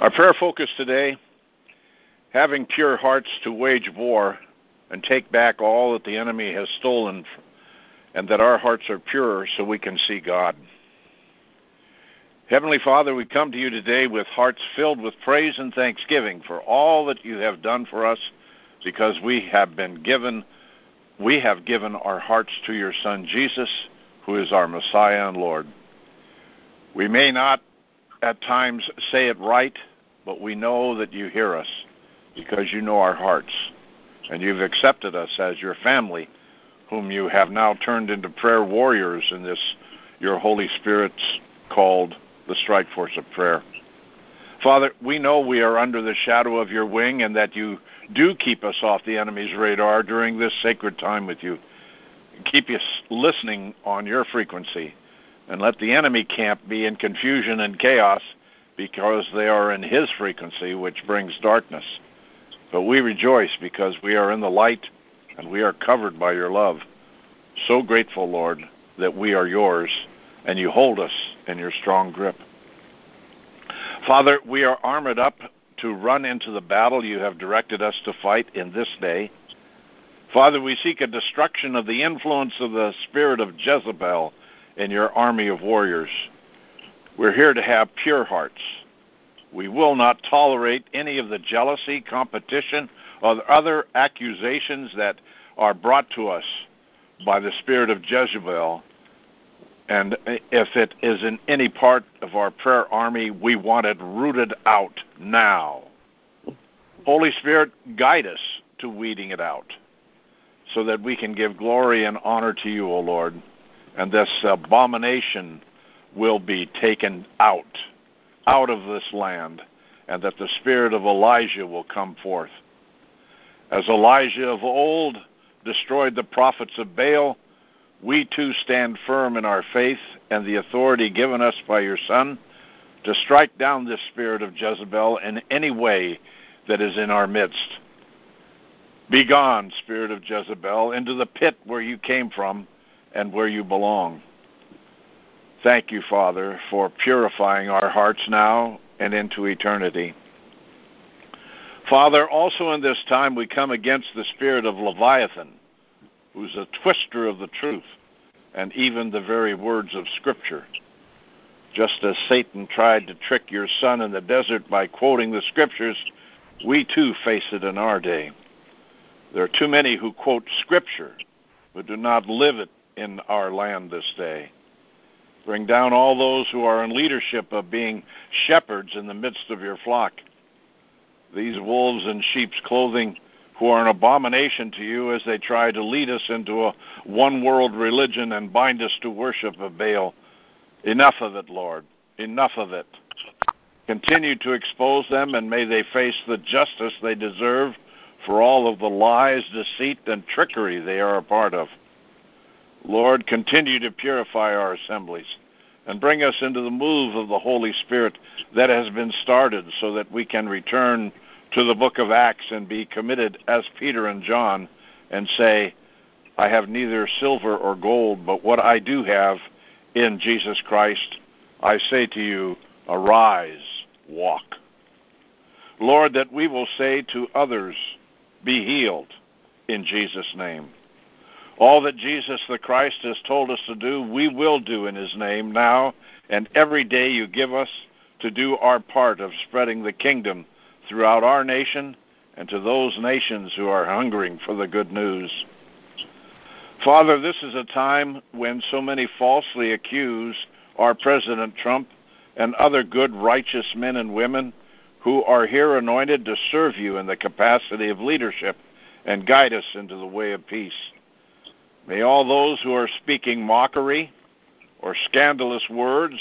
Our prayer focus today having pure hearts to wage war and take back all that the enemy has stolen, and that our hearts are pure so we can see God. Heavenly Father, we come to you today with hearts filled with praise and thanksgiving for all that you have done for us because we have been given we have given our hearts to your son Jesus, who is our Messiah and Lord. We may not at times say it right, but we know that you hear us because you know our hearts and you've accepted us as your family whom you have now turned into prayer warriors in this your Holy Spirit's called the strike force of prayer. Father, we know we are under the shadow of your wing and that you do keep us off the enemy's radar during this sacred time with you. Keep us listening on your frequency and let the enemy camp be in confusion and chaos because they are in his frequency, which brings darkness. But we rejoice because we are in the light and we are covered by your love. So grateful, Lord, that we are yours and you hold us in your strong grip. Father, we are armored up to run into the battle you have directed us to fight in this day. Father, we seek a destruction of the influence of the spirit of Jezebel in your army of warriors. We're here to have pure hearts. We will not tolerate any of the jealousy, competition, or other accusations that are brought to us by the spirit of Jezebel and if it is in any part of our prayer army, we want it rooted out now. Holy Spirit, guide us to weeding it out so that we can give glory and honor to you, O Lord, and this abomination will be taken out, out of this land, and that the spirit of Elijah will come forth. As Elijah of old destroyed the prophets of Baal, we too stand firm in our faith and the authority given us by your Son to strike down this spirit of Jezebel in any way that is in our midst. Begone, spirit of Jezebel, into the pit where you came from and where you belong. Thank you, Father, for purifying our hearts now and into eternity. Father, also in this time we come against the spirit of Leviathan who's a twister of the truth and even the very words of Scripture. Just as Satan tried to trick your son in the desert by quoting the Scriptures, we too face it in our day. There are too many who quote Scripture but do not live it in our land this day. Bring down all those who are in leadership of being shepherds in the midst of your flock. These wolves in sheep's clothing who are an abomination to you as they try to lead us into a one world religion and bind us to worship of Baal. Enough of it, Lord. Enough of it. Continue to expose them, and may they face the justice they deserve for all of the lies, deceit, and trickery they are a part of. Lord, continue to purify our assemblies and bring us into the move of the Holy Spirit that has been started so that we can return to the book of Acts and be committed as Peter and John and say, I have neither silver or gold, but what I do have in Jesus Christ, I say to you, arise, walk. Lord, that we will say to others, be healed in Jesus' name. All that Jesus the Christ has told us to do, we will do in his name now and every day you give us to do our part of spreading the kingdom throughout our nation and to those nations who are hungering for the good news. Father, this is a time when so many falsely accuse our President Trump and other good, righteous men and women who are here anointed to serve you in the capacity of leadership and guide us into the way of peace. May all those who are speaking mockery or scandalous words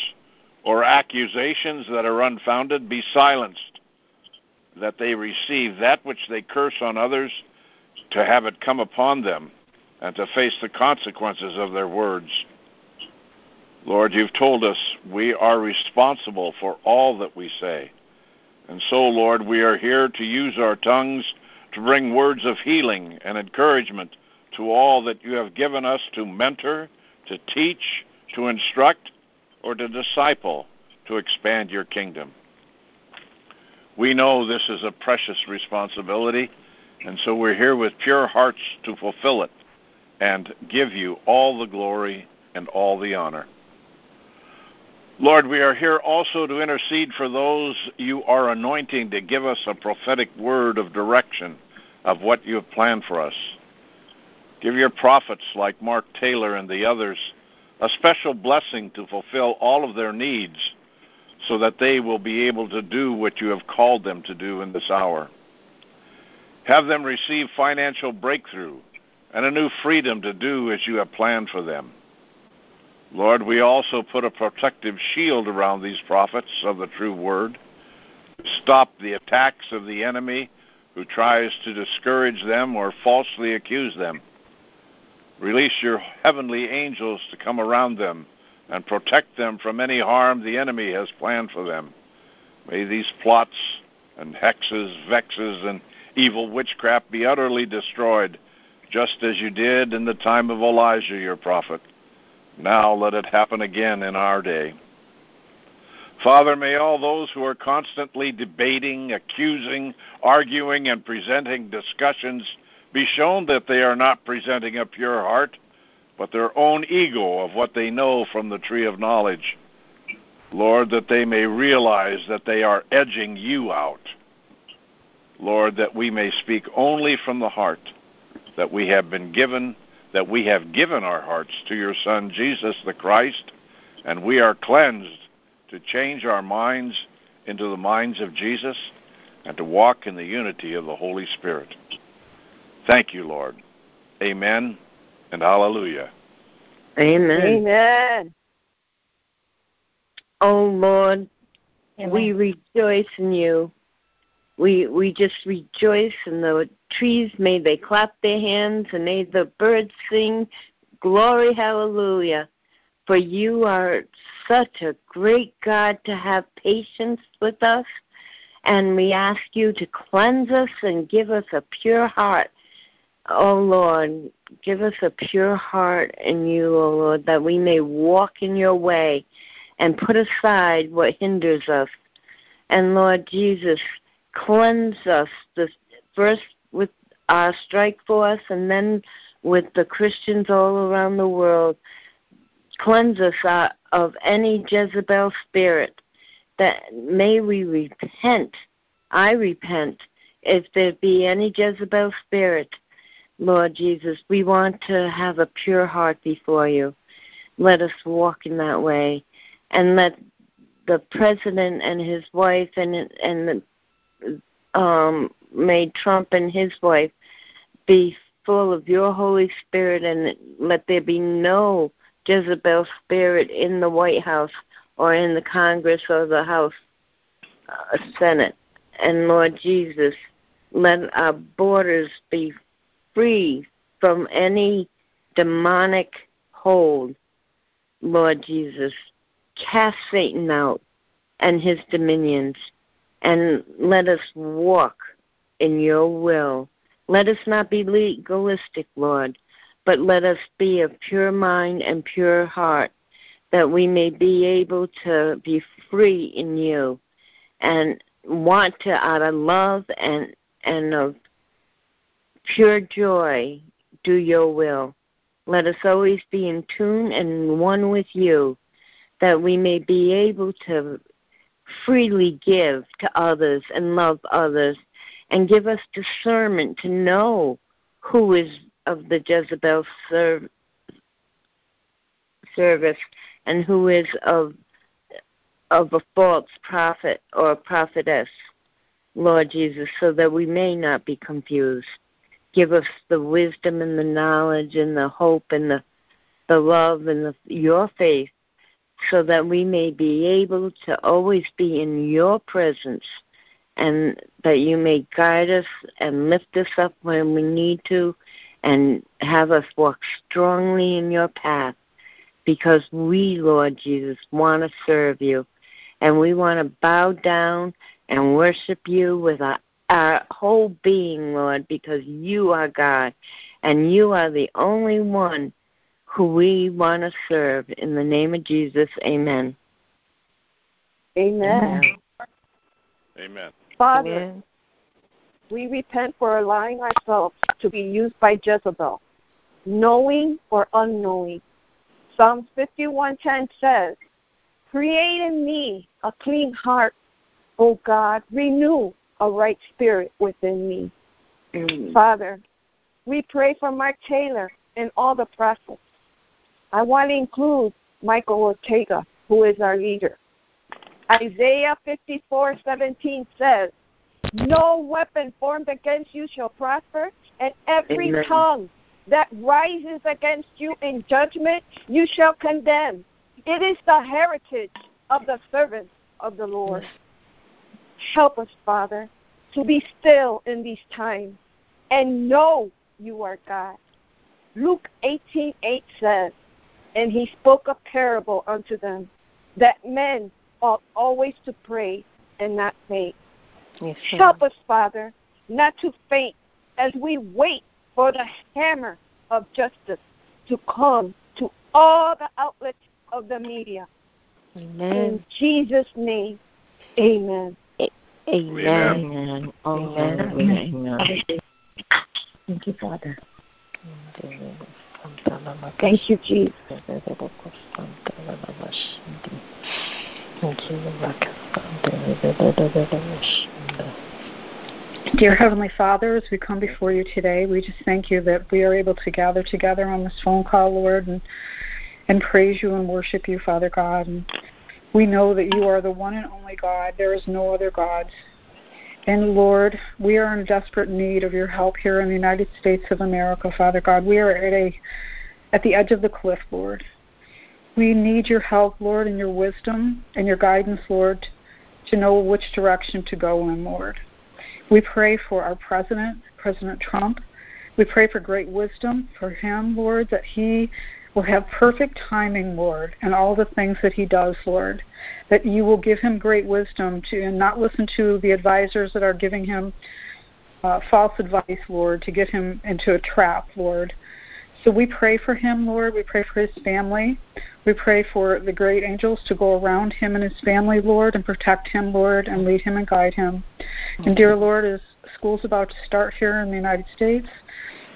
or accusations that are unfounded be silenced that they receive that which they curse on others to have it come upon them and to face the consequences of their words. Lord, you've told us we are responsible for all that we say. And so, Lord, we are here to use our tongues to bring words of healing and encouragement to all that you have given us to mentor, to teach, to instruct, or to disciple to expand your kingdom. We know this is a precious responsibility, and so we're here with pure hearts to fulfill it and give you all the glory and all the honor. Lord, we are here also to intercede for those you are anointing to give us a prophetic word of direction of what you have planned for us. Give your prophets like Mark Taylor and the others a special blessing to fulfill all of their needs so that they will be able to do what you have called them to do in this hour. Have them receive financial breakthrough and a new freedom to do as you have planned for them. Lord, we also put a protective shield around these prophets of the true word. Stop the attacks of the enemy who tries to discourage them or falsely accuse them. Release your heavenly angels to come around them and protect them from any harm the enemy has planned for them. May these plots and hexes, vexes, and evil witchcraft be utterly destroyed, just as you did in the time of Elijah your prophet. Now let it happen again in our day. Father, may all those who are constantly debating, accusing, arguing, and presenting discussions be shown that they are not presenting a pure heart, but their own ego of what they know from the tree of knowledge. Lord, that they may realize that they are edging you out. Lord, that we may speak only from the heart that we have been given that we have given our hearts to your Son, Jesus the Christ, and we are cleansed to change our minds into the minds of Jesus and to walk in the unity of the Holy Spirit. Thank you, Lord. Amen and hallelujah. Amen. Amen. Oh Lord, Amen. we rejoice in you. We we just rejoice in the trees. May they clap their hands and may the birds sing, Glory, hallelujah. For you are such a great God to have patience with us. And we ask you to cleanse us and give us a pure heart. Oh Lord, give us a pure heart in you, oh Lord, that we may walk in your way and put aside what hinders us. And Lord Jesus, cleanse us first with our strike force and then with the Christians all around the world. Cleanse us of any Jezebel spirit. That may we repent. I repent if there be any Jezebel spirit. Lord Jesus, we want to have a pure heart before you. Let us walk in that way, and let the president and his wife and and the um, may Trump and his wife be full of your Holy Spirit and let there be no Jezebel spirit in the White House or in the Congress or the House uh, Senate. And Lord Jesus, let our borders be free from any demonic hold. Lord Jesus, cast Satan out and his dominions and let us walk in your will. Let us not be legalistic, Lord, but let us be of pure mind and pure heart, that we may be able to be free in you and want to, out of love and, and of pure joy, do your will. Let us always be in tune and one with you, that we may be able to freely give to others and love others and give us discernment to know who is of the Jezebel serv- service and who is of of a false prophet or prophetess, Lord Jesus, so that we may not be confused. Give us the wisdom and the knowledge and the hope and the the love and the, your faith so that we may be able to always be in your presence and that you may guide us and lift us up when we need to and have us walk strongly in your path because we, Lord Jesus, want to serve you. And we want to bow down and worship you with our, our whole being, Lord, because you are God and you are the only one who we want to serve. In the name of Jesus, amen. Amen. Amen. Father, Amen. we repent for allowing ourselves to be used by Jezebel, knowing or unknowing. Psalms 51:10 says, "Create in me a clean heart, O God, renew a right spirit within me." Amen. Father, we pray for Mark Taylor and all the prophets. I want to include Michael Ortega, who is our leader. Isaiah 54:17 says, "No weapon formed against you shall prosper, and every Amen. tongue that rises against you in judgment you shall condemn. It is the heritage of the servants of the Lord." Help us, Father, to be still in these times and know you are God. Luke 18:8 says, "And he spoke a parable unto them, that men ought always to pray and not faint." Yes, Help us, Father, not to faint as we wait for the hammer of justice to come to all the outlets of the media. Amen. In Jesus' name, amen. Amen. Amen. Amen. Amen. amen. Thank you, Father. Thank you, Jesus. Dear Heavenly Father, as we come before you today, we just thank you that we are able to gather together on this phone call, Lord, and, and praise you and worship you, Father God. And we know that you are the one and only God. There is no other gods. And Lord, we are in desperate need of your help here in the United States of America, Father God. We are at a at the edge of the cliff, Lord. We need your help, Lord, and your wisdom and your guidance, Lord, to know which direction to go in, Lord. We pray for our president, President Trump. We pray for great wisdom for him, Lord, that he will have perfect timing, Lord, in all the things that he does, Lord. That you will give him great wisdom to and not listen to the advisors that are giving him uh, false advice, Lord, to get him into a trap, Lord. So we pray for him, Lord. We pray for his family. We pray for the great angels to go around him and his family, Lord, and protect him, Lord, and lead him and guide him. And dear Lord, as school's about to start here in the United States,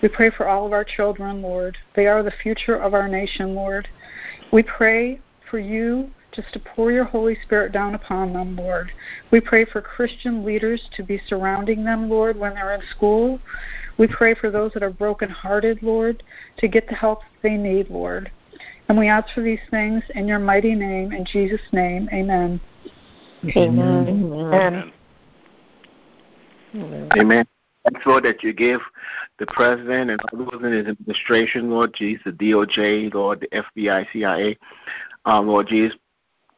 we pray for all of our children, Lord. They are the future of our nation, Lord. We pray for you just to pour your Holy Spirit down upon them, Lord. We pray for Christian leaders to be surrounding them, Lord, when they're in school. We pray for those that are brokenhearted, Lord, to get the help they need, Lord. And we ask for these things in your mighty name, in Jesus' name. Amen. Amen. Amen. Amen. Amen. Thanks, that you give the president and others in his administration, Lord Jesus, the DOJ, Lord, the FBI, CIA, um, Lord Jesus,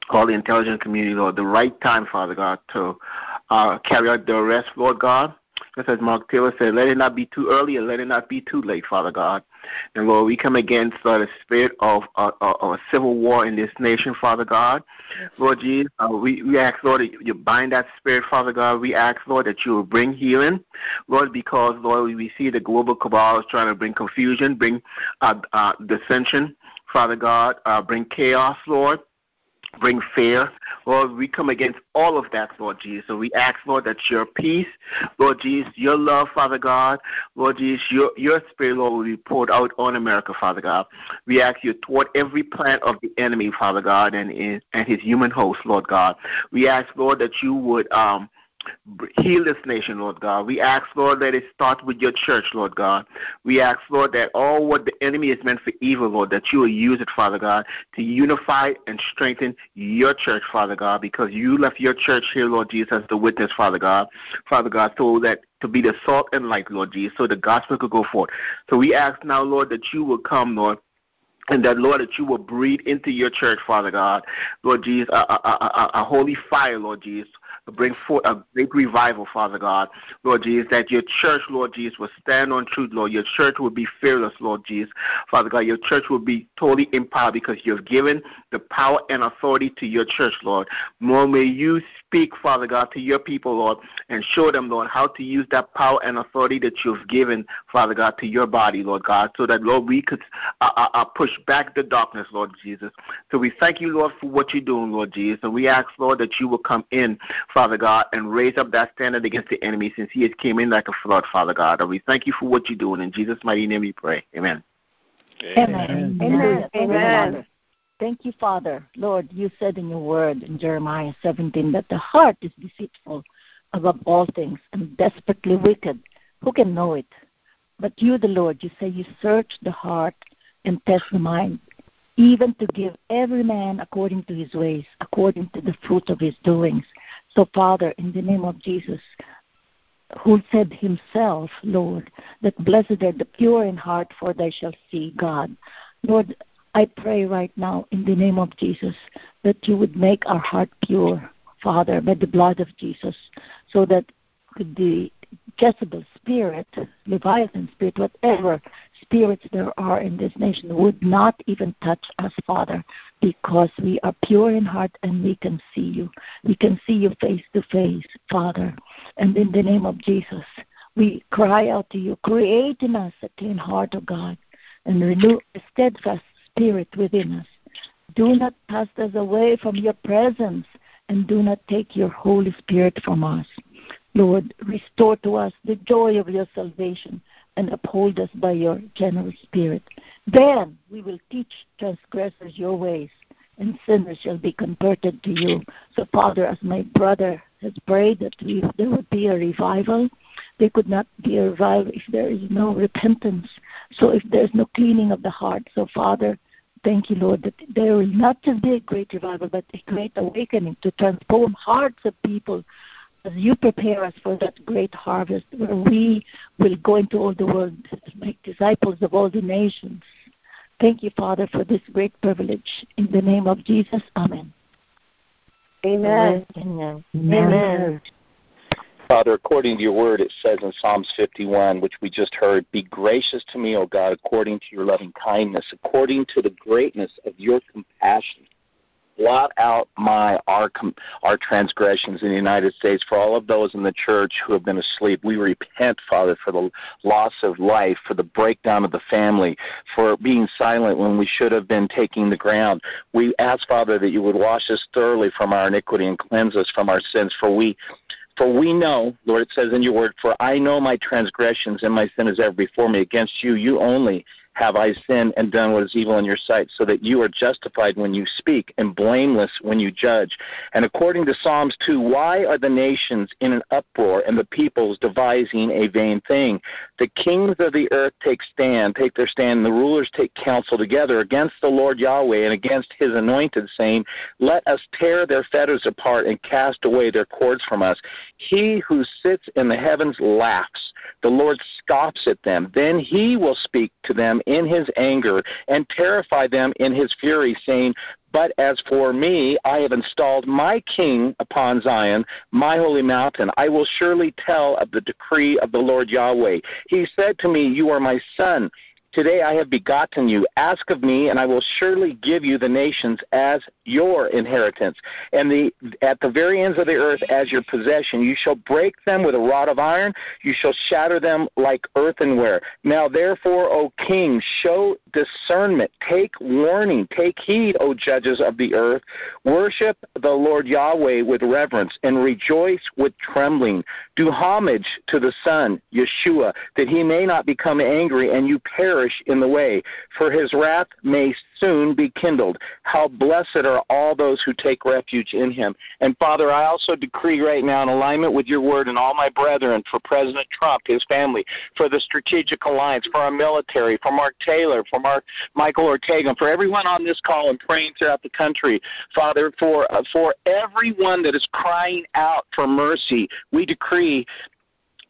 all the intelligence community, Lord, the right time, Father God, to uh, carry out the arrest, Lord God. Just as Mark Taylor said, let it not be too early and let it not be too late, Father God. And Lord, we come against uh, the spirit of, uh, uh, of a civil war in this nation, Father God. Lord Jesus, uh, we, we ask, Lord, that you bind that spirit, Father God. We ask, Lord, that you will bring healing, Lord, because, Lord, we see the global cabal is trying to bring confusion, bring uh, uh, dissension, Father God, uh, bring chaos, Lord bring fear. Lord, we come against all of that, Lord Jesus. So we ask, Lord, that your peace, Lord Jesus, your love, Father God, Lord Jesus, your, your spirit, Lord, will be poured out on America, Father God. We ask you toward every plan of the enemy, Father God, and, and his human host, Lord God. We ask, Lord, that you would um, Heal this nation, Lord God. We ask, Lord, that it start with your church, Lord God. We ask, Lord, that all what the enemy is meant for evil, Lord, that you will use it, Father God, to unify and strengthen your church, Father God, because you left your church here, Lord Jesus, as the witness, Father God. Father God, so that to be the salt and light, Lord Jesus, so the gospel could go forth. So we ask now, Lord, that you will come, Lord, and that, Lord, that you will breathe into your church, Father God. Lord Jesus, a, a, a, a holy fire, Lord Jesus, bring forth a great revival, Father God. Lord Jesus, that your church, Lord Jesus, will stand on truth, Lord. Your church will be fearless, Lord Jesus. Father God, your church will be totally empowered because you have given the power and authority to your church, Lord. More may you speak, Father God, to your people, Lord, and show them, Lord, how to use that power and authority that you've given, Father God, to your body, Lord God, so that, Lord, we could uh, uh, uh push back the darkness, Lord Jesus. So we thank you, Lord, for what you're doing, Lord Jesus. And we ask, Lord, that you will come in, Father God, and raise up that standard against the enemy since he has came in like a flood, Father God. And we thank you for what you're doing. In Jesus' mighty name we pray. Amen. Amen. Amen. Amen. Thank you, Father. Lord, you said in your word in Jeremiah 17 that the heart is deceitful above all things and desperately wicked. Who can know it? But you, the Lord, you say you search the heart and test the mind, even to give every man according to his ways, according to the fruit of his doings. So, Father, in the name of Jesus, who said himself, Lord, that blessed are the pure in heart, for they shall see God. Lord, I pray right now in the name of Jesus that you would make our heart pure, Father, by the blood of Jesus, so that the Jezebel spirit, Leviathan spirit, whatever spirits there are in this nation would not even touch us, Father, because we are pure in heart and we can see you. We can see you face to face, Father. And in the name of Jesus, we cry out to you, create in us a clean heart, O God, and renew a steadfast spirit within us. Do not cast us away from your presence, and do not take your Holy Spirit from us. Lord, restore to us the joy of your salvation and uphold us by your generous spirit. Then we will teach transgressors your ways, and sinners shall be converted to you. So, Father, as my brother has prayed that we, there would be a revival, there could not be a revival if there is no repentance. So, if there's no cleaning of the heart, so Father, thank you, Lord, that there will not just be a great revival, but a great awakening to transform hearts of people as you prepare us for that great harvest where we will go into all the world and make disciples of all the nations. Thank you, Father, for this great privilege. In the name of Jesus, Amen. Amen. Amen. Amen. Father, according to your word, it says in Psalms 51, which we just heard, Be gracious to me, O God, according to your loving kindness, according to the greatness of your compassion blot out my our our transgressions in the United States for all of those in the church who have been asleep. We repent, Father, for the loss of life, for the breakdown of the family, for being silent when we should have been taking the ground. We ask, Father, that you would wash us thoroughly from our iniquity and cleanse us from our sins, for we for we know, Lord, it says in your word, for I know my transgressions and my sin is ever before me. Against you, you only have I sinned and done what is evil in your sight, so that you are justified when you speak and blameless when you judge. And according to Psalms 2, why are the nations in an uproar and the peoples devising a vain thing? The kings of the earth take stand, take their stand, and the rulers take counsel together against the Lord Yahweh and against his anointed, saying, Let us tear their fetters apart and cast away their cords from us. He who sits in the heavens laughs. The Lord scoffs at them. Then he will speak to them in his anger and terrify them in his fury, saying, but as for me, I have installed my king upon Zion, my holy mountain. I will surely tell of the decree of the Lord Yahweh. He said to me, You are my son. Today I have begotten you. Ask of me, and I will surely give you the nations as your inheritance, and the at the very ends of the earth as your possession. You shall break them with a rod of iron. You shall shatter them like earthenware. Now therefore, O King, show discernment. Take warning. Take heed, O judges of the earth. Worship the Lord Yahweh with reverence, and rejoice with trembling. Do homage to the Son, Yeshua, that he may not become angry and you perish perish in the way, for his wrath may soon be kindled. How blessed are all those who take refuge in him. And Father, I also decree right now in alignment with your word and all my brethren for President Trump, his family, for the Strategic Alliance, for our military, for Mark Taylor, for Mark Michael Ortega, for everyone on this call and praying throughout the country, Father, for uh, for everyone that is crying out for mercy, we decree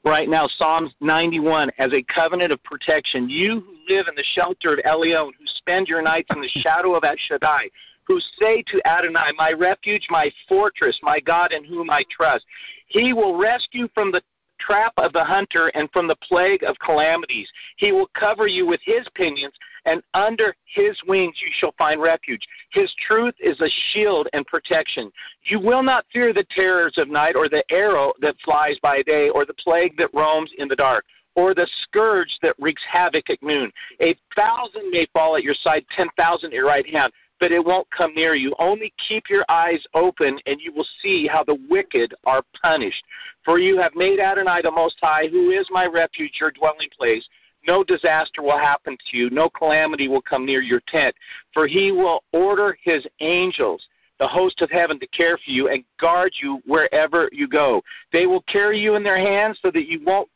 right now Psalms 91 as a covenant of protection. You who live in the shelter of Elyon, who spend your nights in the shadow of Shaddai, who say to Adonai, My refuge, my fortress, my God in whom I trust. He will rescue from the trap of the hunter and from the plague of calamities. He will cover you with his pinions and under his wings you shall find refuge. His truth is a shield and protection. You will not fear the terrors of night, or the arrow that flies by day, or the plague that roams in the dark or the scourge that wreaks havoc at noon. A thousand may fall at your side, ten thousand at your right hand, but it won't come near you. Only keep your eyes open, and you will see how the wicked are punished. For you have made Adonai the Most High, who is my refuge, your dwelling place. No disaster will happen to you, no calamity will come near your tent, for he will order his angels the host of heaven to care for you and guard you wherever you go. They will carry you in their hands so that you won't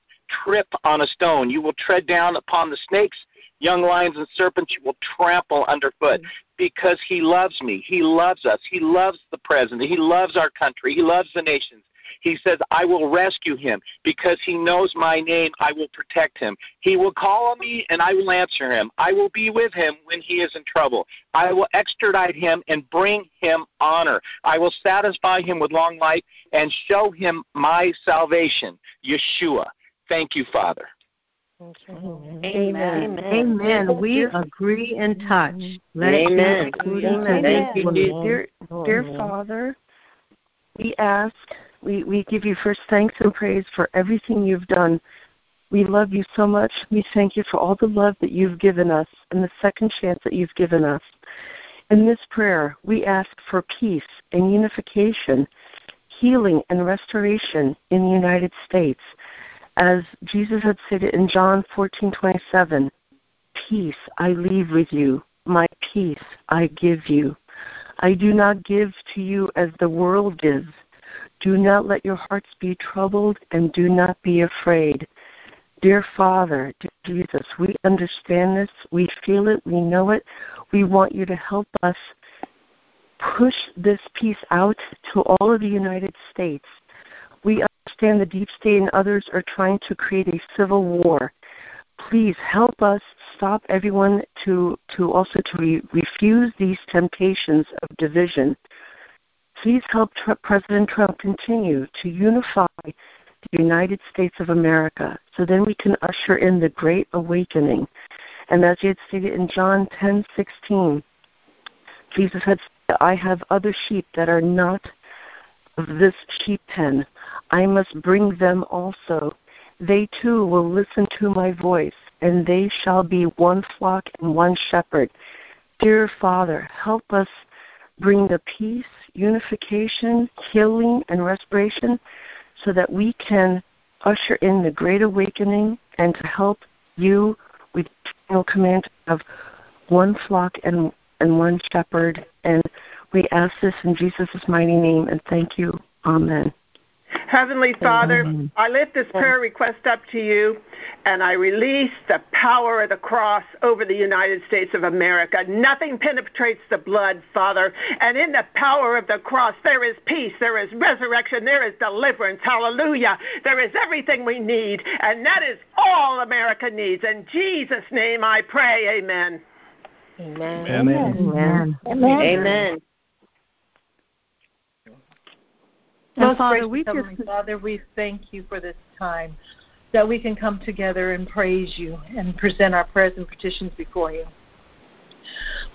trip on a stone. You will tread down upon the snakes, young lions and serpents you will trample underfoot because he loves me. He loves us. He loves the president. He loves our country. He loves the nations. He says, I will rescue him because he knows my name. I will protect him. He will call on me and I will answer him. I will be with him when he is in trouble. I will extradite him and bring him honor. I will satisfy him with long life and show him my salvation. Yeshua. Thank you, Father. Amen. Amen. Amen. We agree and touch. Let Amen. Amen. Thank you, dear, dear Father. We ask, we, we give you first thanks and praise for everything you've done. We love you so much. We thank you for all the love that you've given us and the second chance that you've given us. In this prayer, we ask for peace and unification, healing and restoration in the United States as Jesus had said in John 14:27, "Peace I leave with you, my peace I give you. I do not give to you as the world gives. Do not let your hearts be troubled and do not be afraid." Dear Father, dear Jesus, we understand this, we feel it, we know it. We want you to help us push this peace out to all of the United States. We understand the deep state and others are trying to create a civil war. Please help us stop everyone to, to also to re- refuse these temptations of division. Please help President Trump continue to unify the United States of America so then we can usher in the great awakening. And as he had stated in John 10:16, Jesus had said, I have other sheep that are not of this sheep pen. I must bring them also. They too will listen to my voice, and they shall be one flock and one shepherd. Dear Father, help us bring the peace, unification, healing, and restoration so that we can usher in the great awakening and to help you with final command of one flock and, and one shepherd and we ask this in Jesus' mighty name and thank you. Amen. Heavenly Father, I lift this prayer request up to you and I release the power of the cross over the United States of America. Nothing penetrates the blood, Father. And in the power of the cross, there is peace, there is resurrection, there is deliverance. Hallelujah. There is everything we need. And that is all America needs. In Jesus' name I pray. Amen. Amen. Amen. Amen. Amen. Amen. Most Father, we just, Father, we thank you for this time that we can come together and praise you and present our prayers and petitions before you.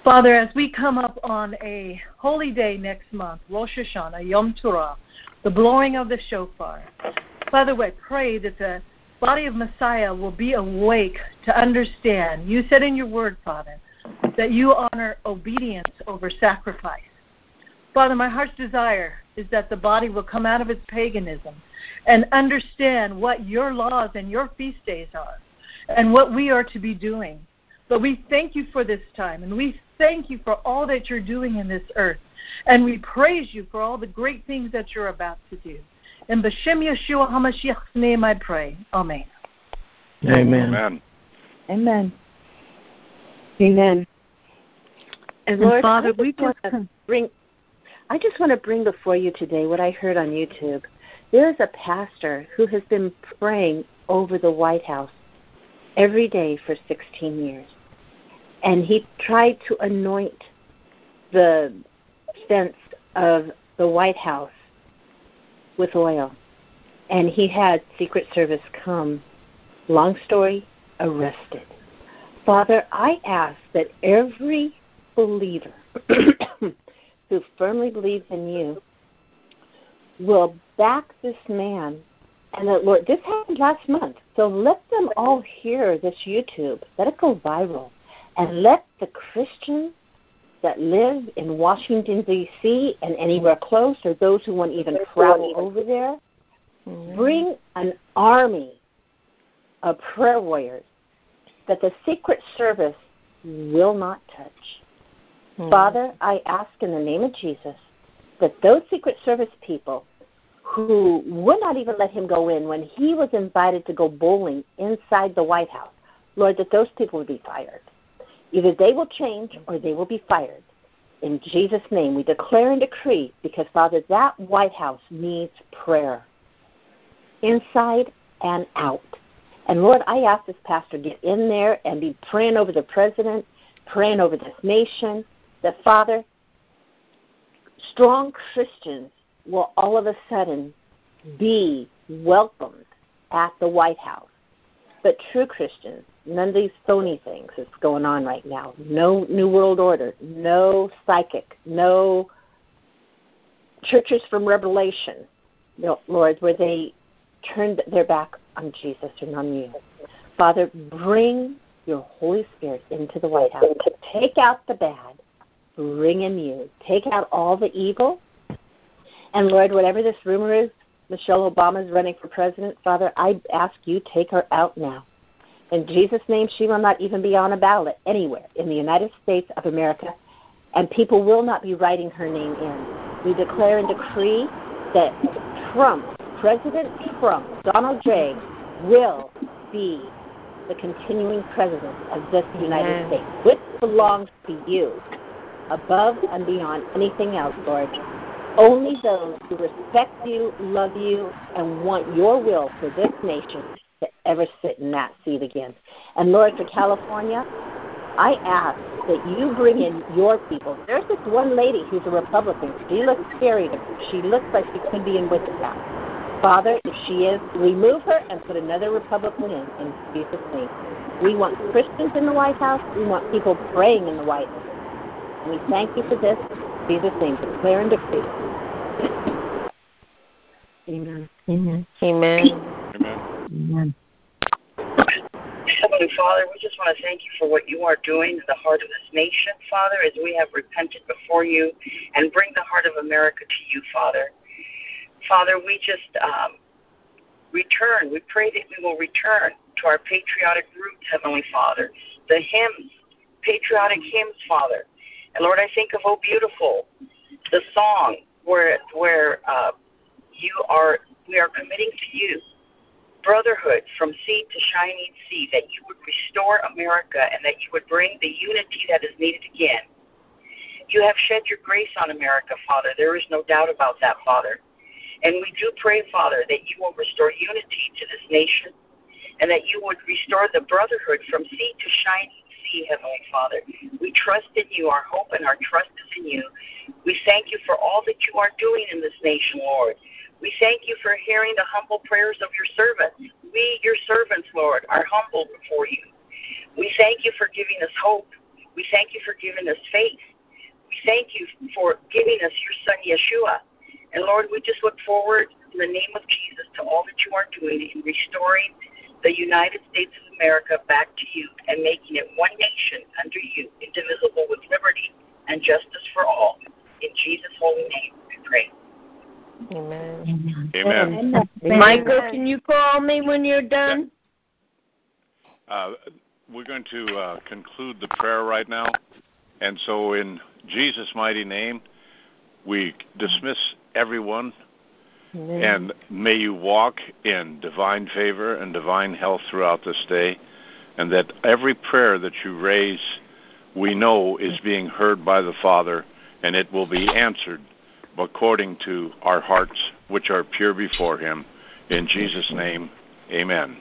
Father, as we come up on a holy day next month, Rosh Hashanah, Yom Teruah, the blowing of the shofar, Father, we pray that the body of Messiah will be awake to understand. You said in your word, Father, that you honor obedience over sacrifice. Father, my heart's desire is that the body will come out of its paganism and understand what your laws and your feast days are and what we are to be doing. But we thank you for this time and we thank you for all that you're doing in this earth. And we praise you for all the great things that you're about to do. In B'Shem Yeshua HaMashiach's name I pray. Amen. Amen. Amen. Amen. Amen. And Lord, Father, we just bring I just want to bring before you today what I heard on YouTube. There is a pastor who has been praying over the White House every day for 16 years. And he tried to anoint the fence of the White House with oil. And he had Secret Service come, long story, arrested. Father, I ask that every believer who firmly believes in you will back this man. And that, Lord, this happened last month. So let them all hear this YouTube. Let it go viral. And let the Christians that live in Washington, D.C. and anywhere close, or those who want to even travel over there, mm-hmm. bring an army of prayer warriors that the Secret Service will not touch. Mm-hmm. Father, I ask in the name of Jesus that those Secret Service people who would not even let him go in when he was invited to go bowling inside the White House, Lord, that those people would be fired. Either they will change or they will be fired. In Jesus' name, we declare and decree because, Father, that White House needs prayer inside and out. And Lord, I ask this pastor get in there and be praying over the president, praying over this nation, that Father, strong Christians will all of a sudden be welcomed at the White House. But true Christians, none of these phony things that's going on right now. No New World Order, no psychic, no churches from Revelation, Lord, where they turned their back on Jesus and on you. Father, bring your Holy Spirit into the White House take out the bad, bring in you. Take out all the evil. And Lord, whatever this rumor is, Michelle Obama is running for president, Father, I ask you take her out now. In Jesus' name, she will not even be on a ballot anywhere in the United States of America, and people will not be writing her name in. We declare and decree that Trump, President Trump, Donald J., will be the continuing president of this United States, which belongs to you above and beyond anything else, Lord. Only those who respect you, love you, and want your will for this nation to ever sit in that seat again. And Lord, for California, I ask that you bring in your people. There's this one lady who's a Republican. She looks scary. She looks like she could be in Wichita. Father, if she is, remove her and put another Republican in, in Jesus' name. We want Christians in the White House. We want people praying in the White House. And we thank you for this. In Jesus' name, declare and decree. Amen. Amen. Amen. Amen. Heavenly Father, we just want to thank you for what you are doing in the heart of this nation, Father, as we have repented before you and bring the heart of America to you, Father. Father, we just um, return. We pray that we will return to our patriotic roots, Heavenly Father. The hymns, patriotic hymns, Father. And Lord, I think of Oh Beautiful, the song where where uh, you are we are committing to you brotherhood from sea to shining sea, that you would restore America and that you would bring the unity that is needed again. You have shed your grace on America, Father. There is no doubt about that, Father. And we do pray, Father, that you will restore unity to this nation and that you would restore the brotherhood from sea to shining sea, Heavenly Father. We trust in you. Our hope and our trust is in you. We thank you for all that you are doing in this nation, Lord. We thank you for hearing the humble prayers of your servants. We, your servants, Lord, are humble before you. We thank you for giving us hope. We thank you for giving us faith. We thank you for giving us your son, Yeshua. And Lord, we just look forward in the name of Jesus to all that you are doing in restoring the United States of America back to you and making it one nation under you, indivisible with liberty and justice for all. In Jesus' holy name we pray. Amen. Amen. Amen. Michael, can you call me when you're done? Uh, we're going to uh, conclude the prayer right now. And so, in Jesus' mighty name, we dismiss everyone. Amen. And may you walk in divine favor and divine health throughout this day, and that every prayer that you raise, we know is being heard by the Father, and it will be answered according to our hearts, which are pure before Him. In Jesus' name, amen.